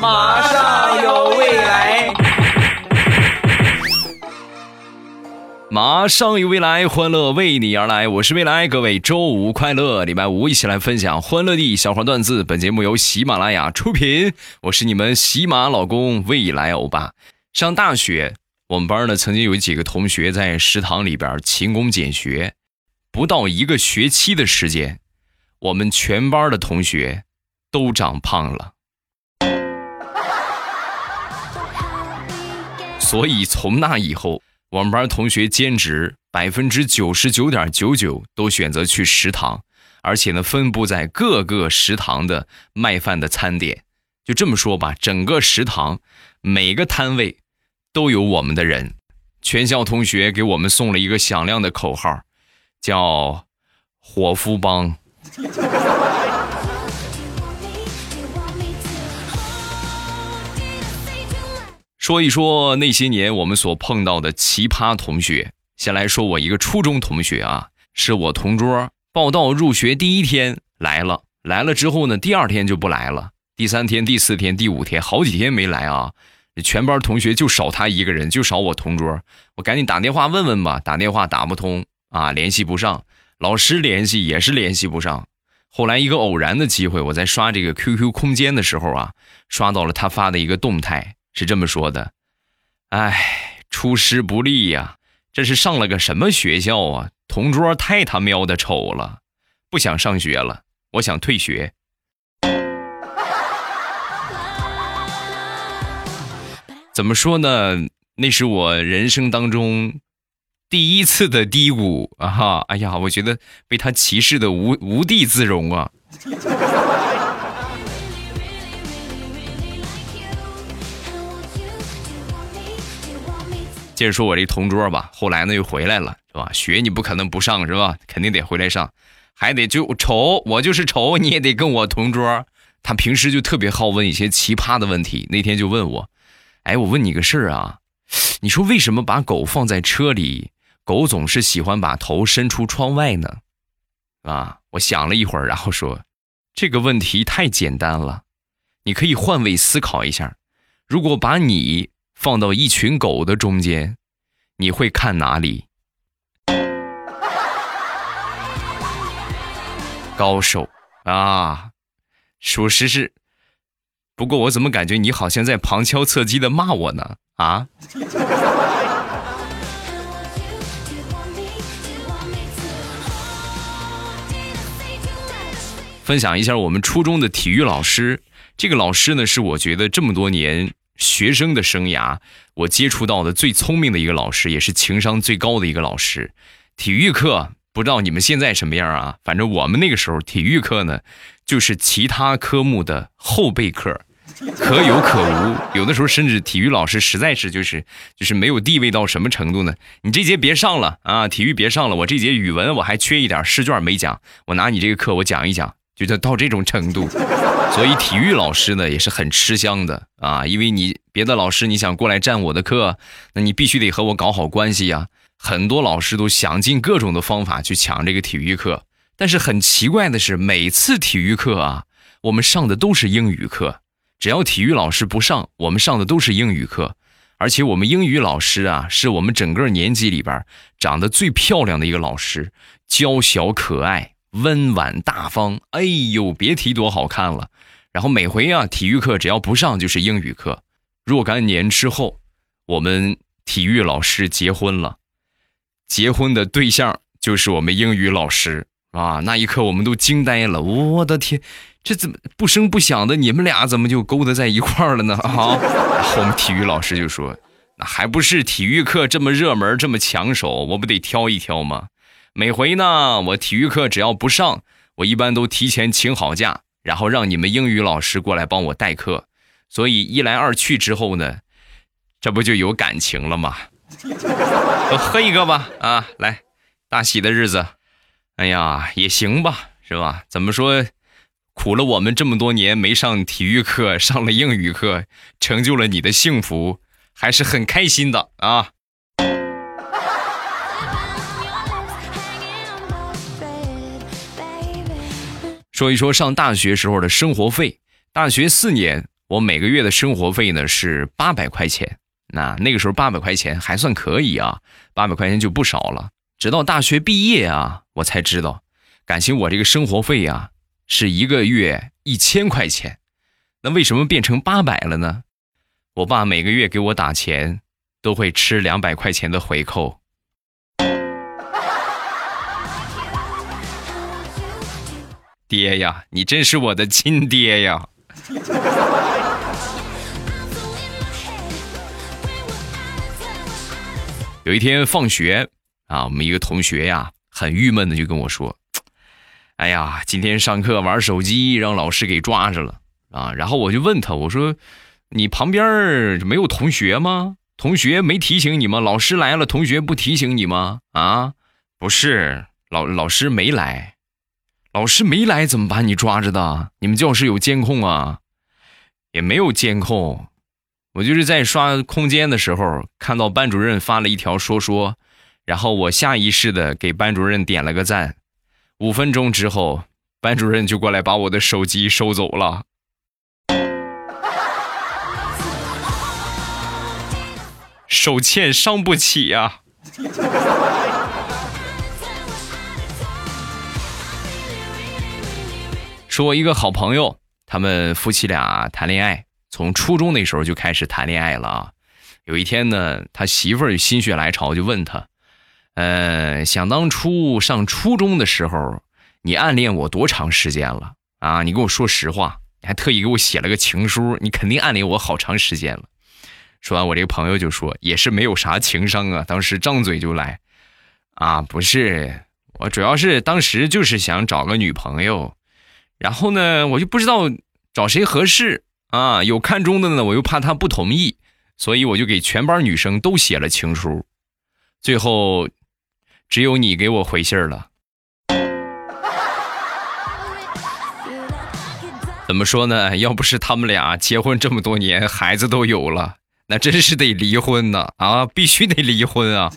马上有未来，马上有未来，欢乐为你而来。我是未来，各位周五快乐！礼拜五一起来分享欢乐的小花段子。本节目由喜马拉雅出品，我是你们喜马老公未来欧巴。上大学，我们班呢曾经有几个同学在食堂里边勤工俭学，不到一个学期的时间，我们全班的同学都长胖了。所以从那以后，我们班同学兼职百分之九十九点九九都选择去食堂，而且呢，分布在各个食堂的卖饭的餐点。就这么说吧，整个食堂每个摊位都有我们的人。全校同学给我们送了一个响亮的口号，叫“伙夫帮”。说一说那些年我们所碰到的奇葩同学。先来说我一个初中同学啊，是我同桌，报到入学第一天来了，来了之后呢，第二天就不来了，第三天、第四天、第五天，好几天没来啊。全班同学就少他一个人，就少我同桌。我赶紧打电话问问吧，打电话打不通啊，联系不上，老师联系也是联系不上。后来一个偶然的机会，我在刷这个 QQ 空间的时候啊，刷到了他发的一个动态。是这么说的，哎，出师不利呀！这是上了个什么学校啊？同桌太他喵的丑了，不想上学了，我想退学。怎么说呢？那是我人生当中第一次的低谷啊！哈，哎呀，我觉得被他歧视的无无地自容啊！接着说，我这同桌吧，后来呢又回来了，是吧？学你不可能不上，是吧？肯定得回来上，还得就丑，我就是丑，你也得跟我同桌。他平时就特别好问一些奇葩的问题，那天就问我，哎，我问你个事儿啊，你说为什么把狗放在车里，狗总是喜欢把头伸出窗外呢？啊，我想了一会儿，然后说，这个问题太简单了，你可以换位思考一下，如果把你。放到一群狗的中间，你会看哪里？高手啊，属实是。不过我怎么感觉你好像在旁敲侧击的骂我呢？啊？分享一下我们初中的体育老师，这个老师呢，是我觉得这么多年。学生的生涯，我接触到的最聪明的一个老师，也是情商最高的一个老师。体育课不知道你们现在什么样啊？反正我们那个时候体育课呢，就是其他科目的后备课，可有可无。有的时候甚至体育老师实在是就是就是没有地位到什么程度呢？你这节别上了啊，体育别上了。我这节语文我还缺一点试卷没讲，我拿你这个课我讲一讲。就到到这种程度，所以体育老师呢也是很吃香的。啊，因为你别的老师你想过来占我的课，那你必须得和我搞好关系呀。很多老师都想尽各种的方法去抢这个体育课，但是很奇怪的是，每次体育课啊，我们上的都是英语课，只要体育老师不上，我们上的都是英语课，而且我们英语老师啊，是我们整个年级里边长得最漂亮的一个老师，娇小可爱。温婉大方，哎呦，别提多好看了。然后每回啊，体育课只要不上就是英语课。若干年之后，我们体育老师结婚了，结婚的对象就是我们英语老师啊。那一刻我们都惊呆了，我的天，这怎么不声不响的，你们俩怎么就勾搭在一块儿了呢？啊！我们体育老师就说：“那还不是体育课这么热门，这么抢手，我不得挑一挑吗？”每回呢，我体育课只要不上，我一般都提前请好假，然后让你们英语老师过来帮我代课。所以一来二去之后呢，这不就有感情了吗？喝一个吧，啊，来，大喜的日子，哎呀，也行吧，是吧？怎么说，苦了我们这么多年没上体育课，上了英语课，成就了你的幸福，还是很开心的啊。说一说上大学时候的生活费。大学四年，我每个月的生活费呢是八百块钱。那那个时候八百块钱还算可以啊，八百块钱就不少了。直到大学毕业啊，我才知道，感情我这个生活费呀是一个月一千块钱。那为什么变成八百了呢？我爸每个月给我打钱，都会吃两百块钱的回扣。爹呀，你真是我的亲爹呀！有一天放学啊，我们一个同学呀，很郁闷的就跟我说：“哎呀，今天上课玩手机，让老师给抓着了啊！”然后我就问他，我说：“你旁边没有同学吗？同学没提醒你吗？老师来了，同学不提醒你吗？啊，不是，老老师没来，老师没来，怎么把你抓着的？你们教室有监控啊？也没有监控。”我就是在刷空间的时候，看到班主任发了一条说说，然后我下意识的给班主任点了个赞。五分钟之后，班主任就过来把我的手机收走了。手欠伤不起呀。说我一个好朋友，他们夫妻俩谈恋爱。从初中那时候就开始谈恋爱了啊！有一天呢，他媳妇儿心血来潮就问他：“呃，想当初上初中的时候，你暗恋我多长时间了啊？你跟我说实话，你还特意给我写了个情书，你肯定暗恋我好长时间了。”说完，我这个朋友就说：“也是没有啥情商啊，当时张嘴就来啊，不是，我主要是当时就是想找个女朋友，然后呢，我就不知道找谁合适。”啊，有看中的呢，我又怕他不同意，所以我就给全班女生都写了情书，最后只有你给我回信了。怎么说呢？要不是他们俩结婚这么多年，孩子都有了，那真是得离婚呢！啊，必须得离婚啊！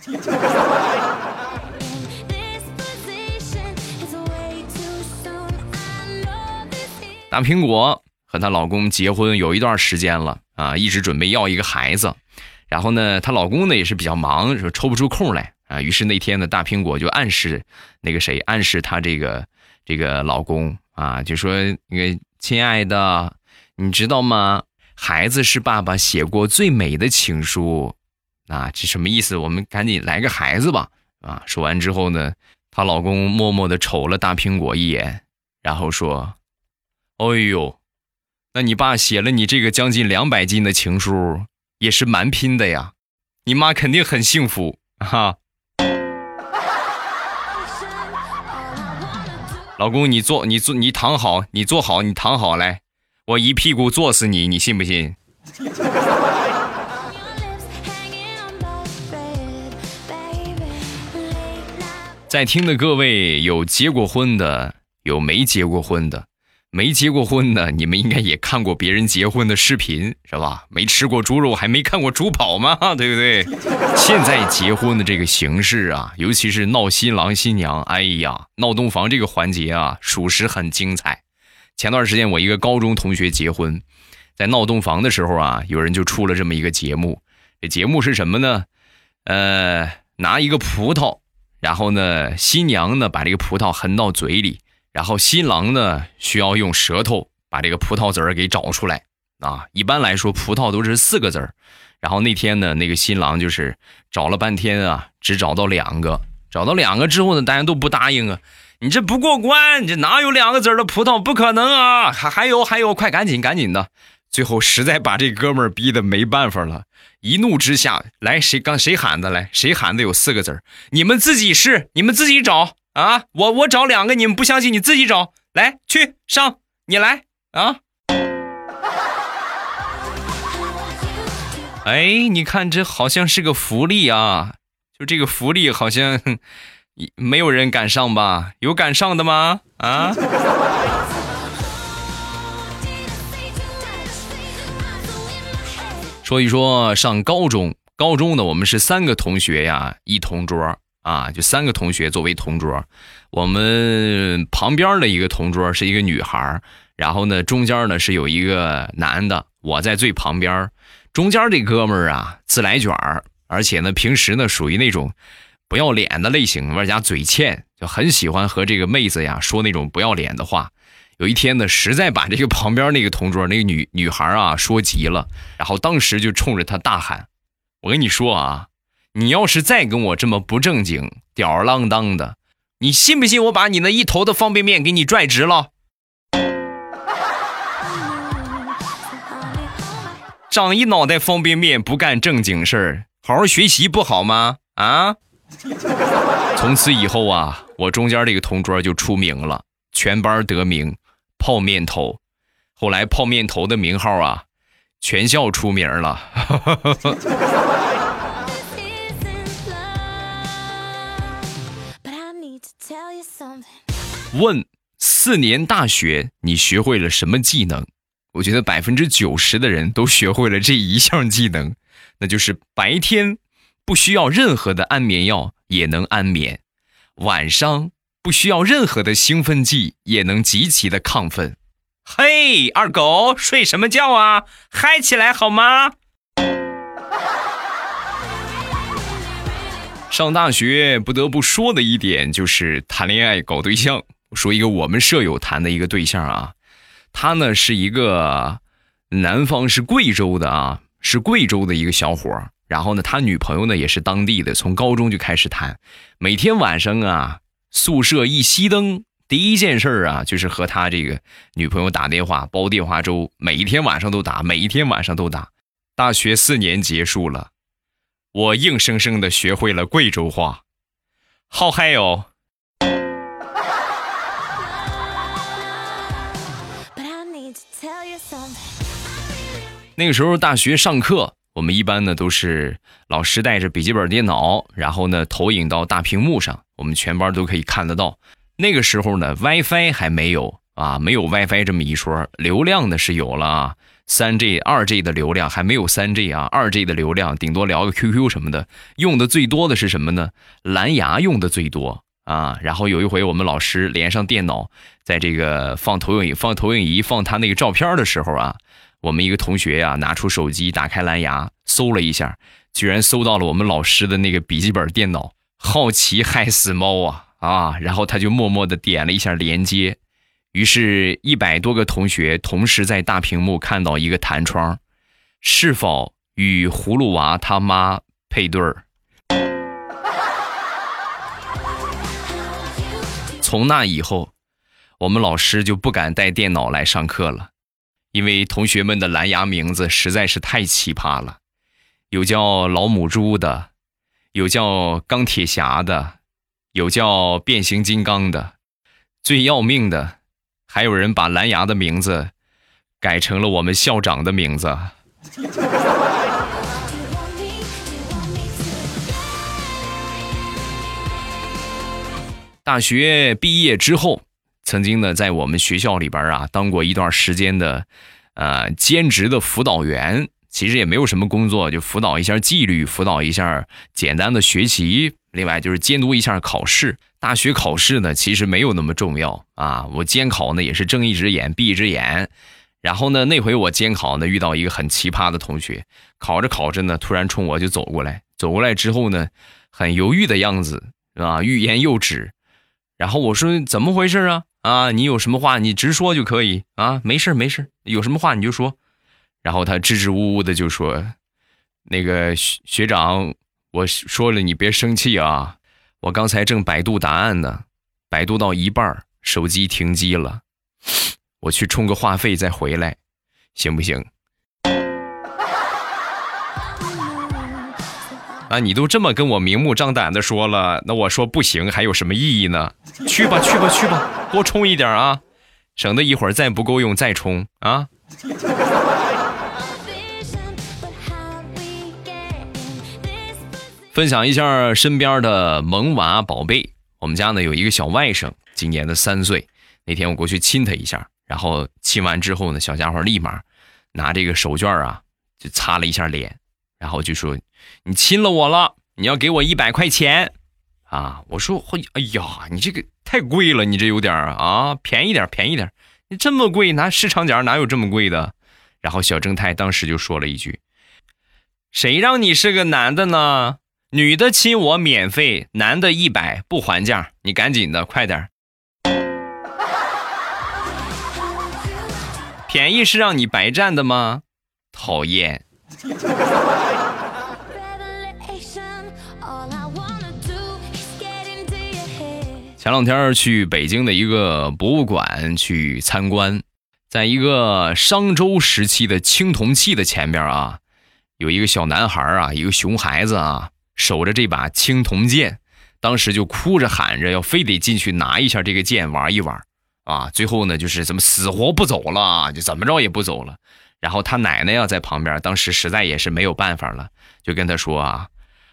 大苹果。和她老公结婚有一段时间了啊，一直准备要一个孩子，然后呢，她老公呢也是比较忙，说抽不出空来啊。于是那天呢，大苹果就暗示那个谁，暗示她这个这个老公啊，就说那个亲爱的，你知道吗？孩子是爸爸写过最美的情书啊，这什么意思？我们赶紧来个孩子吧啊！说完之后呢，她老公默默的瞅了大苹果一眼，然后说：“哎呦。”那你爸写了你这个将近两百斤的情书，也是蛮拼的呀。你妈肯定很幸福哈。老公，你坐，你坐，你躺好，你坐好，你躺好来，我一屁股坐死你，你信不信？在听的各位，有结过婚的，有没结过婚的。没结过婚的，你们应该也看过别人结婚的视频，是吧？没吃过猪肉，还没看过猪跑吗？对不对？现在结婚的这个形式啊，尤其是闹新郎新娘，哎呀，闹洞房这个环节啊，属实很精彩。前段时间我一个高中同学结婚，在闹洞房的时候啊，有人就出了这么一个节目。这节目是什么呢？呃，拿一个葡萄，然后呢，新娘呢把这个葡萄含到嘴里。然后新郎呢，需要用舌头把这个葡萄籽儿给找出来啊。一般来说，葡萄都是四个籽儿。然后那天呢，那个新郎就是找了半天啊，只找到两个。找到两个之后呢，大家都不答应啊。你这不过关，你这哪有两个籽儿的葡萄？不可能啊！还还有还有，快赶紧赶紧的。最后实在把这哥们儿逼得没办法了，一怒之下来，谁刚谁喊的来？谁喊的有四个字儿？你们自己试，你们自己找。啊，我我找两个，你们不相信，你自己找来去上，你来啊！哎，你看这好像是个福利啊，就这个福利好像 没有人敢上吧？有敢上的吗？啊？说一说上高中，高中呢，我们是三个同学呀，一同桌。啊，就三个同学作为同桌，我们旁边的一个同桌是一个女孩然后呢，中间呢是有一个男的，我在最旁边中间这哥们儿啊，自来卷儿，而且呢，平时呢属于那种不要脸的类型，外加嘴欠，就很喜欢和这个妹子呀说那种不要脸的话。有一天呢，实在把这个旁边那个同桌那个女女孩啊说急了，然后当时就冲着他大喊：“我跟你说啊，你要是再跟我这么不正经、吊儿郎当的，你信不信我把你那一头的方便面给你拽直了？长一脑袋方便面不干正经事儿，好好学习不好吗？啊！从此以后啊，我中间这个同桌就出名了，全班得名。”泡面头，后来泡面头的名号啊，全校出名了。问四年大学你学会了什么技能？我觉得百分之九十的人都学会了这一项技能，那就是白天不需要任何的安眠药也能安眠，晚上。不需要任何的兴奋剂也能极其的亢奋。嘿，二狗，睡什么觉啊？嗨起来好吗？上大学不得不说的一点就是谈恋爱搞对象。说一个我们舍友谈的一个对象啊，他呢是一个南方是贵州的啊，是贵州的一个小伙儿。然后呢，他女朋友呢也是当地的，从高中就开始谈，每天晚上啊。宿舍一熄灯，第一件事啊，就是和他这个女朋友打电话煲电话粥，每一天晚上都打，每一天晚上都打。大学四年结束了，我硬生生的学会了贵州话，好嗨哟！那个时候大学上课，我们一般呢都是老师带着笔记本电脑，然后呢投影到大屏幕上。我们全班都可以看得到。那个时候呢，WiFi 还没有啊，没有 WiFi 这么一说。流量呢是有了啊，三 G、二 G 的流量还没有三 G 啊，二 G 的流量顶多聊个 QQ 什么的。用的最多的是什么呢？蓝牙用的最多啊。然后有一回我们老师连上电脑，在这个放投影仪放投影仪放他那个照片的时候啊，我们一个同学呀拿出手机打开蓝牙搜了一下，居然搜到了我们老师的那个笔记本电脑。好奇害死猫啊啊！然后他就默默的点了一下连接，于是，一百多个同学同时在大屏幕看到一个弹窗，是否与葫芦娃他妈配对儿？从那以后，我们老师就不敢带电脑来上课了，因为同学们的蓝牙名字实在是太奇葩了，有叫老母猪的。有叫钢铁侠的，有叫变形金刚的，最要命的，还有人把蓝牙的名字改成了我们校长的名字。大学毕业之后，曾经呢在我们学校里边啊当过一段时间的，呃兼职的辅导员。其实也没有什么工作，就辅导一下纪律，辅导一下简单的学习，另外就是监督一下考试。大学考试呢，其实没有那么重要啊。我监考呢也是睁一只眼闭一只眼。然后呢，那回我监考呢遇到一个很奇葩的同学，考着考着呢，突然冲我就走过来，走过来之后呢，很犹豫的样子，是吧？欲言又止。然后我说怎么回事啊？啊，你有什么话你直说就可以啊，没事没事，有什么话你就说。然后他支支吾吾的就说：“那个学学长，我说了你别生气啊，我刚才正百度答案呢，百度到一半手机停机了，我去充个话费再回来，行不行？”啊，你都这么跟我明目张胆的说了，那我说不行还有什么意义呢？去吧去吧去吧，多充一点啊，省得一会儿再不够用再充啊。分享一下身边的萌娃宝贝。我们家呢有一个小外甥，今年的三岁。那天我过去亲他一下，然后亲完之后呢，小家伙立马拿这个手绢啊，就擦了一下脸，然后就说：“你亲了我了，你要给我一百块钱啊！”我说：“哎呀，你这个太贵了，你这有点啊，便宜点，便宜点，你这么贵，拿市场价哪有这么贵的？然后小正太当时就说了一句：“谁让你是个男的呢？女的亲我免费，男的一百不还价。你赶紧的，快点便宜是让你白占的吗？讨厌。”前两天去北京的一个博物馆去参观，在一个商周时期的青铜器的前边啊，有一个小男孩啊，一个熊孩子啊，守着这把青铜剑，当时就哭着喊着要非得进去拿一下这个剑玩一玩啊，最后呢就是怎么死活不走了，就怎么着也不走了。然后他奶奶要在旁边，当时实在也是没有办法了，就跟他说啊。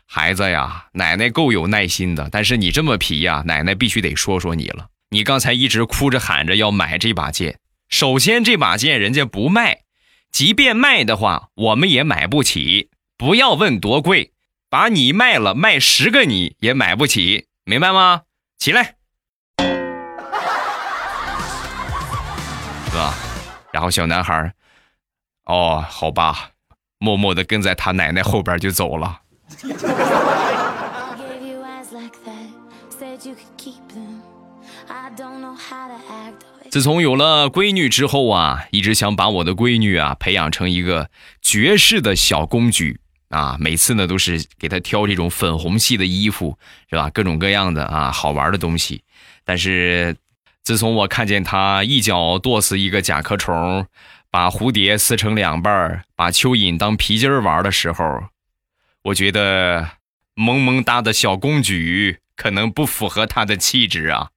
孩子呀，奶奶够有耐心的，但是你这么皮呀，奶奶必须得说说你了。你刚才一直哭着喊着要买这把剑，首先这把剑人家不卖，即便卖的话，我们也买不起。不要问多贵，把你卖了，卖十个你也买不起，明白吗？起来，是吧？然后小男孩，哦，好吧，默默的跟在他奶奶后边就走了。自从有了闺女之后啊，一直想把我的闺女啊培养成一个绝世的小公举啊。每次呢都是给她挑这种粉红系的衣服，是吧？各种各样的啊好玩的东西。但是自从我看见她一脚跺死一个甲壳虫，把蝴蝶撕成两半把蚯蚓当皮筋玩的时候，我觉得萌萌哒的小公举可能不符合她的气质啊。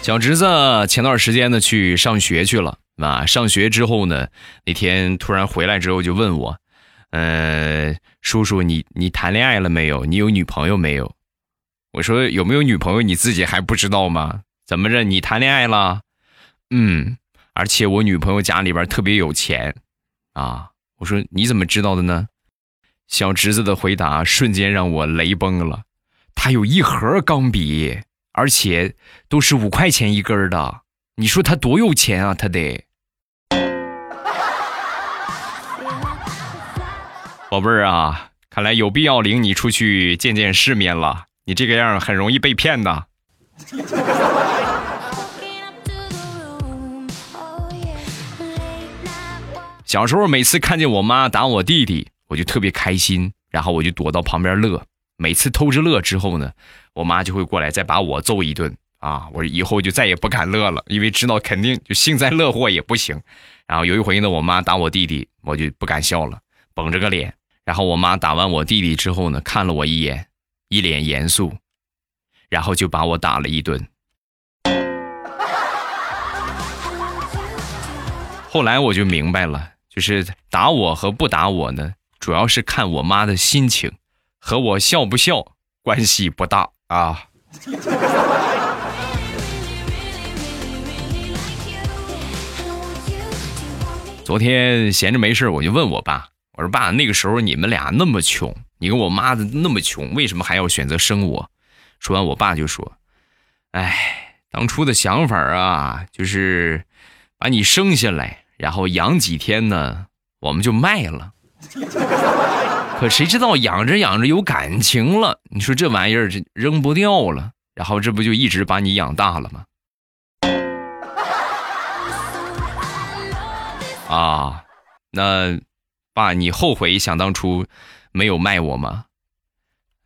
小侄子前段时间呢去上学去了啊，上学之后呢，那天突然回来之后就问我，呃，叔叔你你谈恋爱了没有？你有女朋友没有？我说有没有女朋友你自己还不知道吗？怎么着你谈恋爱了？嗯，而且我女朋友家里边特别有钱，啊，我说你怎么知道的呢？小侄子的回答瞬间让我雷崩了，他有一盒钢笔，而且都是五块钱一根的，你说他多有钱啊？他得，宝贝儿啊，看来有必要领你出去见见世面了，你这个样很容易被骗的。小时候每次看见我妈打我弟弟，我就特别开心，然后我就躲到旁边乐。每次偷着乐之后呢，我妈就会过来再把我揍一顿啊！我以后就再也不敢乐了，因为知道肯定就幸灾乐祸也不行。然后有一回呢，我妈打我弟弟，我就不敢笑了，绷着个脸。然后我妈打完我弟弟之后呢，看了我一眼，一脸严肃，然后就把我打了一顿。后来我就明白了。就是打我和不打我呢，主要是看我妈的心情，和我笑不笑关系不大啊。昨天闲着没事我就问我爸，我说爸，那个时候你们俩那么穷，你跟我妈的那么穷，为什么还要选择生我？说完，我爸就说：“哎，当初的想法啊，就是把你生下来。”然后养几天呢，我们就卖了。可谁知道养着养着有感情了？你说这玩意儿这扔不掉了，然后这不就一直把你养大了吗？啊，那爸，你后悔想当初没有卖我吗？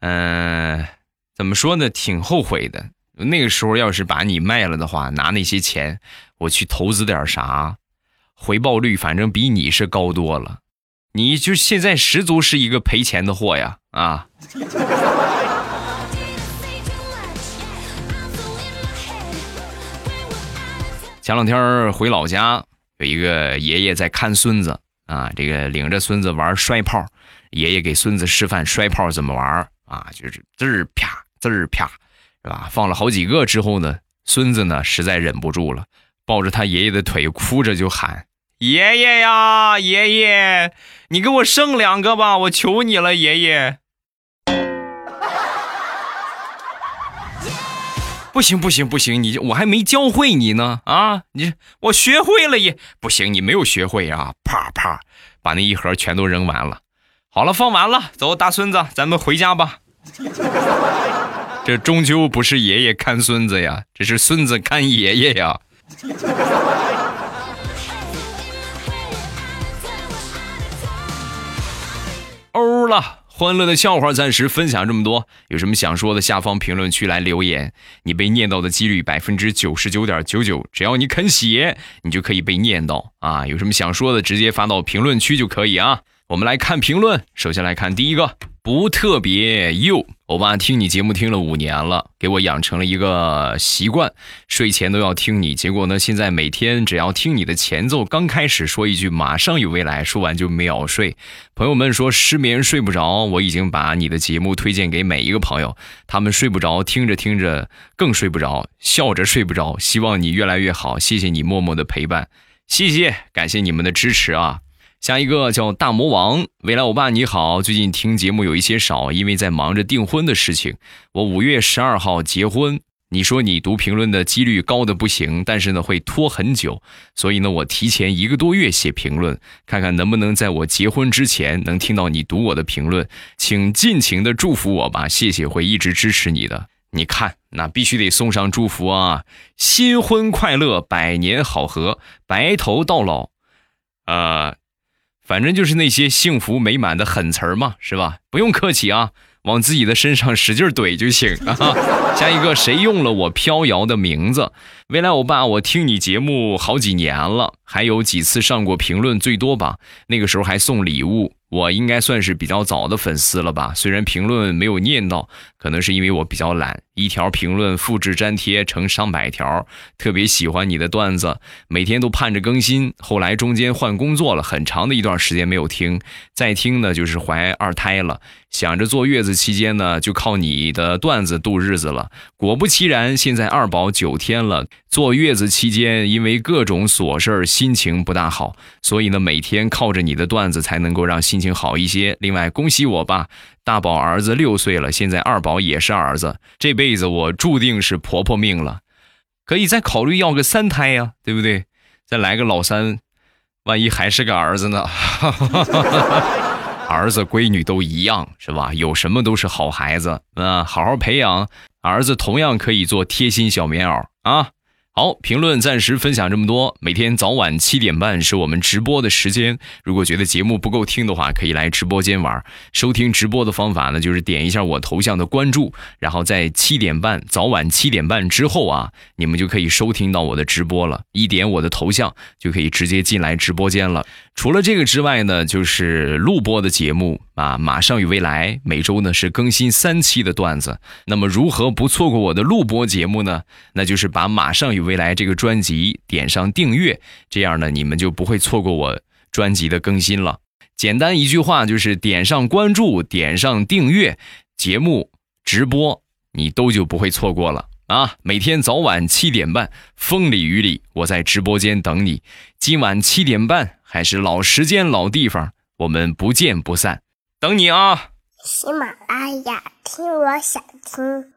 嗯，怎么说呢？挺后悔的。那个时候要是把你卖了的话，拿那些钱我去投资点啥？回报率反正比你是高多了，你就现在十足是一个赔钱的货呀！啊，前两天回老家，有一个爷爷在看孙子啊，这个领着孙子玩摔炮，爷爷给孙子示范摔炮怎么玩啊，就是滋儿啪，滋儿啪，是吧？放了好几个之后呢，孙子呢实在忍不住了，抱着他爷爷的腿哭着就喊：“爷爷呀，爷爷，你给我剩两个吧，我求你了，爷爷。”不行不行不行，你我还没教会你呢啊！你我学会了也不行，你没有学会啊！啪啪，把那一盒全都扔完了。好了，放完了，走，大孙子，咱们回家吧。这终究不是爷爷看孙子呀，这是孙子看爷爷呀。欧了。欢乐的笑话暂时分享这么多，有什么想说的，下方评论区来留言。你被念到的几率百分之九十九点九九，只要你肯写，你就可以被念到啊！有什么想说的，直接发到评论区就可以啊。我们来看评论，首先来看第一个。不特别又，欧巴听你节目听了五年了，给我养成了一个习惯，睡前都要听你。结果呢，现在每天只要听你的前奏，刚开始说一句“马上有未来”，说完就秒睡。朋友们说失眠睡不着，我已经把你的节目推荐给每一个朋友，他们睡不着，听着听着更睡不着，笑着睡不着。希望你越来越好，谢谢你默默的陪伴，谢谢，感谢你们的支持啊。下一个叫大魔王，未来欧巴你好，最近听节目有一些少，因为在忙着订婚的事情。我五月十二号结婚，你说你读评论的几率高的不行，但是呢会拖很久，所以呢我提前一个多月写评论，看看能不能在我结婚之前能听到你读我的评论，请尽情的祝福我吧，谢谢，会一直支持你的。你看，那必须得送上祝福啊，新婚快乐，百年好合，白头到老，呃。反正就是那些幸福美满的狠词儿嘛，是吧？不用客气啊，往自己的身上使劲怼就行啊。下一个，谁用了我飘摇的名字？未来欧巴，我听你节目好几年了，还有几次上过评论最多吧？那个时候还送礼物。我应该算是比较早的粉丝了吧？虽然评论没有念到，可能是因为我比较懒，一条评论复制粘贴成上百条。特别喜欢你的段子，每天都盼着更新。后来中间换工作了，很长的一段时间没有听，再听呢就是怀二胎了，想着坐月子期间呢就靠你的段子度日子了。果不其然，现在二宝九天了，坐月子期间因为各种琐事儿，心情不大好，所以呢每天靠着你的段子才能够让心情。好一些。另外，恭喜我吧，大宝儿子六岁了，现在二宝也是儿子，这辈子我注定是婆婆命了。可以再考虑要个三胎呀，对不对？再来个老三，万一还是个儿子呢？儿子闺女都一样，是吧？有什么都是好孩子啊，好好培养，儿子同样可以做贴心小棉袄啊。好，评论暂时分享这么多。每天早晚七点半是我们直播的时间。如果觉得节目不够听的话，可以来直播间玩。收听直播的方法呢，就是点一下我头像的关注，然后在七点半早晚七点半之后啊，你们就可以收听到我的直播了。一点我的头像就可以直接进来直播间了。除了这个之外呢，就是录播的节目啊，马上与未来每周呢是更新三期的段子。那么如何不错过我的录播节目呢？那就是把马上与未来这个专辑点上订阅，这样呢你们就不会错过我专辑的更新了。简单一句话就是点上关注，点上订阅，节目直播你都就不会错过了啊！每天早晚七点半，风里雨里，我在直播间等你。今晚七点半。还是老时间老地方，我们不见不散，等你啊！喜马拉雅听，我想听。